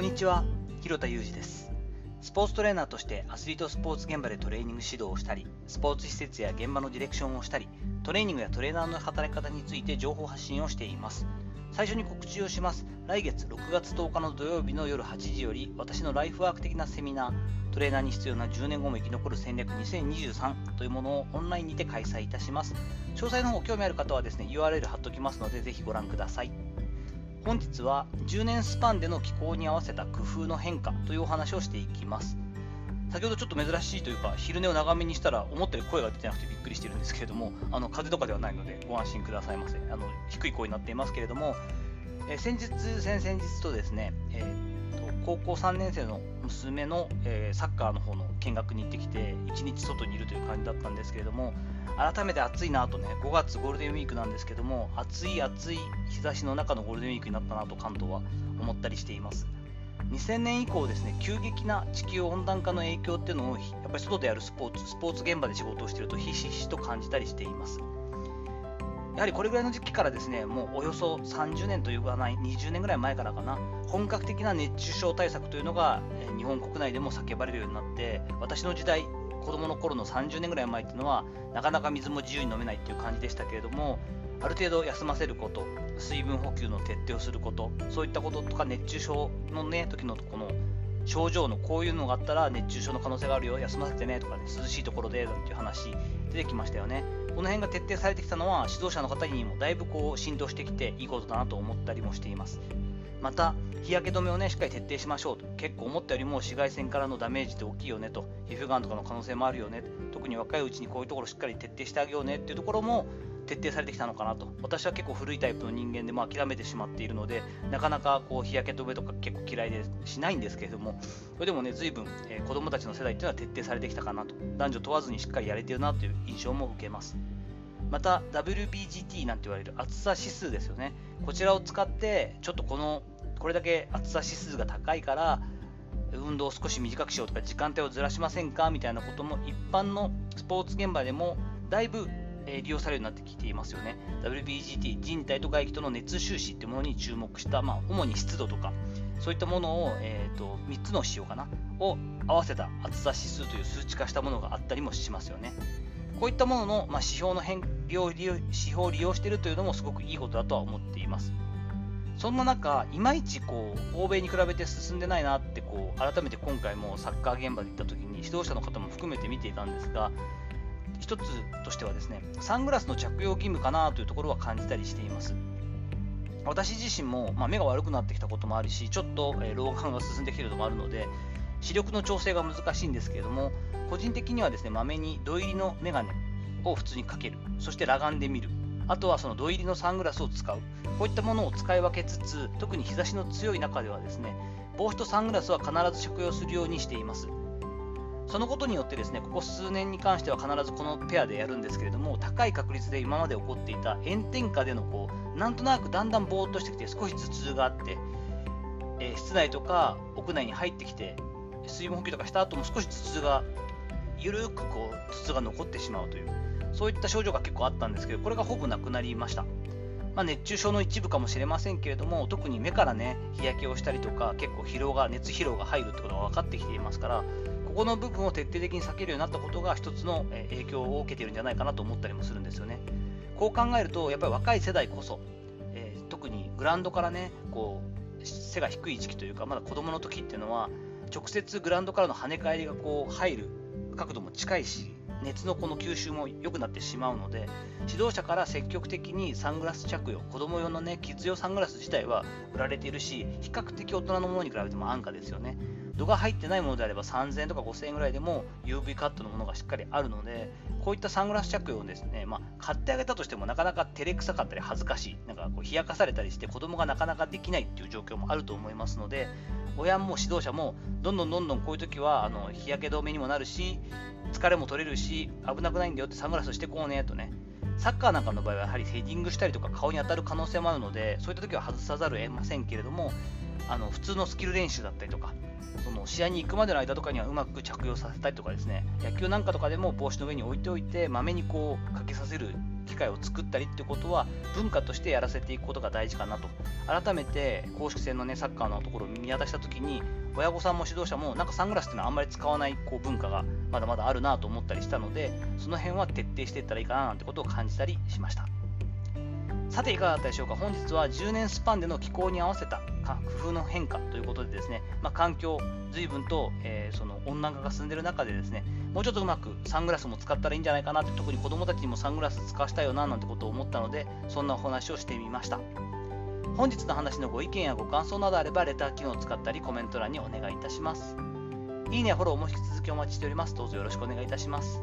こんにちは、広田裕二です。スポーツトレーナーとしてアスリートスポーツ現場でトレーニング指導をしたり、スポーツ施設や現場のディレクションをしたり、トレーニングやトレーナーの働き方について情報発信をしています。最初に告知をします。来月6月10日の土曜日の夜8時より、私のライフワーク的なセミナー、トレーナーに必要な10年後も生き残る戦略2023というものをオンラインにて開催いたします。詳細の方興味ある方はですね、URL 貼っておきますので、ぜひご覧ください。本日は10年スパンでの気候に合わせた工夫の変化というお話をしていきます。先ほどちょっと珍しいというか、昼寝を長めにしたら思ったより声が出てなくてびっくりしてるんですけれども、あの風邪とかではないのでご安心くださいませ。あの低い声になっていますけれども、え先日、先々日とですね、えー、高校3年生の娘の、えー、サッカーの方の見学に行ってきて、1日外にいるという感じだったんですけれども、改めて暑いなとね、5月ゴールデンウィークなんですけども、暑い暑い日差しの中のゴールデンウィークになったなと関東は思ったりしています。2000年以降ですね、急激な地球温暖化の影響っていうのを、やっぱり外でやるスポーツ、スポーツ現場で仕事をしているとひしひしと感じたりしています。やはりこれぐらいの時期からですね、もうおよそ30年というかない、20年ぐらい前からかな、本格的な熱中症対策というのが、日本国内でも叫ばれるようになって、私の時代、子供の頃の30年ぐらい前っていうのはなかなか水も自由に飲めないっていう感じでしたけれどもある程度休ませること水分補給の徹底をすることそういったこととか熱中症のね時のこの症状のこういうのがあったら熱中症の可能性があるよ休ませてねとかね涼しいところでなんていう話出てきましたよね。この辺が徹底されてきたのは指導者の方にもだいぶこう浸透してきていいことだなと思ったりもしています。また日焼け止めをねしっかり徹底しましょうと結構思ったよりも紫外線からのダメージって大きいよねと皮膚がんとかの可能性もあるよね特に若いうちにこういうところしっかり徹底してあげようねっていうところも徹底されてきたのかなと。私は結構古いタイプの人間でも諦めてしまっているのでなかなかこう日焼け止めとか結構嫌いでしないんですけれどもそれでもね随分、えー、子供たちの世代っていうのは徹底されてきたかなと。男女問わずにしっかりやれてるなという印象も受けます。また WBGT なんて言われる暑さ指数ですよね。こちらを使ってちょっとこのこれだけ暑さ指数が高いから運動を少し短くしようとか時間帯をずらしませんかみたいなことも一般のスポーツ現場でもだいぶ利用されるようになってきていますよね。WBGT、人体と外気との熱収支っていうものに注目した、まあ、主に湿度とか、そういったものを、えーと、3つの指標かな、を合わせた暑さ指数という数値化したものがあったりもしますよね。こういったものの、まあ、指標の変量指標を利用しているというのもすごくいいことだとは思っています。そんな中、いまいちこう欧米に比べて進んでないなってこう改めて今回もサッカー現場で行った時に指導者の方も含めて見ていたんですが、一つとしてはですね、サングラスの着用義務かなというところは感じたりしています。私自身も、まあ、目が悪くなってきたこともあるし、ちょっと、えー、老眼が進んできているのもあるので、視力の調整が難しいんですけれども、個人的にはですね、まめに土入りのメガネを普通にかける、そして裸眼で見る、あとはその土入りのサングラスを使う、こういったものを使い分けつつ、特に日差しの強い中ではですね、帽子とサングラスは必ず着用するようにしています。そのことによってですね、ここ数年に関しては必ずこのペアでやるんですけれども、高い確率で今まで起こっていた炎天下でのこう、なんとなくだんだんぼーっとしてきて少し頭痛があって、えー、室内とか屋内に入ってきて、水分補給とかした後も少し頭痛が、ゆるくこう頭痛が残ってしまうという。そういった症状が結構あったんですけど、これがほぼなくなりました。まあ、熱中症の一部かもしれませんけれども、特に目からね、日焼けをしたりとか、結構疲労が、熱疲労が入るってことが分かってきていますから、ここの部分を徹底的に避けるようになったことが一つの影響を受けているんじゃないかなと思ったりもするんですよね。こう考えると、やっぱり若い世代こそ、えー、特にグラウンドからね、こう背が低い時期というか、まだ子供の時っていうのは、直接グラウンドからの跳ね返りがこう入る角度も近いし、熱のこの吸収も良くなってしまうので指導者から積極的にサングラス着用子供用のねキッズ用サングラス自体は売られているし比較的大人のものに比べても安価ですよね度が入ってないものであれば3000円とか5000円ぐらいでも UV カットのものがしっかりあるのでこういったサングラス着用をですね、まあ、買ってあげたとしてもなかなか照れくさかったり恥ずかしい。なんかこう冷やかされたりして子供がなかなかできないっていう状況もあると思いますので親も指導者もどんどんどんどんこういう時はあの日焼け止めにもなるし疲れも取れるし危なくないんだよってサングラスしてこうねとね。サッカーなんかの場合はやはりヘディングしたりとか顔に当たる可能性もあるのでそういった時は外さざるを得ませんけれどもあの普通のスキル練習だったりとかその試合に行くまでの間とかにはうまく着用させたりとかですね野球なんかとかでも帽子の上に置いておいてまめにこうかけさせる機会を作ったりってことは文化としてやらせていくことが大事かなと。改めて公式戦の、ね、サッカーのところを見渡したときに親御さんも指導者もなんかサングラスっていうのはあんまり使わないこう文化がまだまだあるなと思ったりしたのでその辺は徹底していったらいいかななんてことを感じたりしました。さていかがだったでしょうか。本日は10年スパンでの気候に合わせた工夫の変化ということでですね、まあ、環境随分と、えー、その温暖化が進んでいる中でですねもうちょっとうまくサングラスも使ったらいいんじゃないかなって特に子供たちにもサングラス使わせたいよななんてことを思ったのでそんなお話をしてみました。本日の話のご意見やご感想などあればレター機能を使ったりコメント欄にお願いいたします。いいねフォローも引き続きお待ちしております。どうぞよろしくお願いいたします。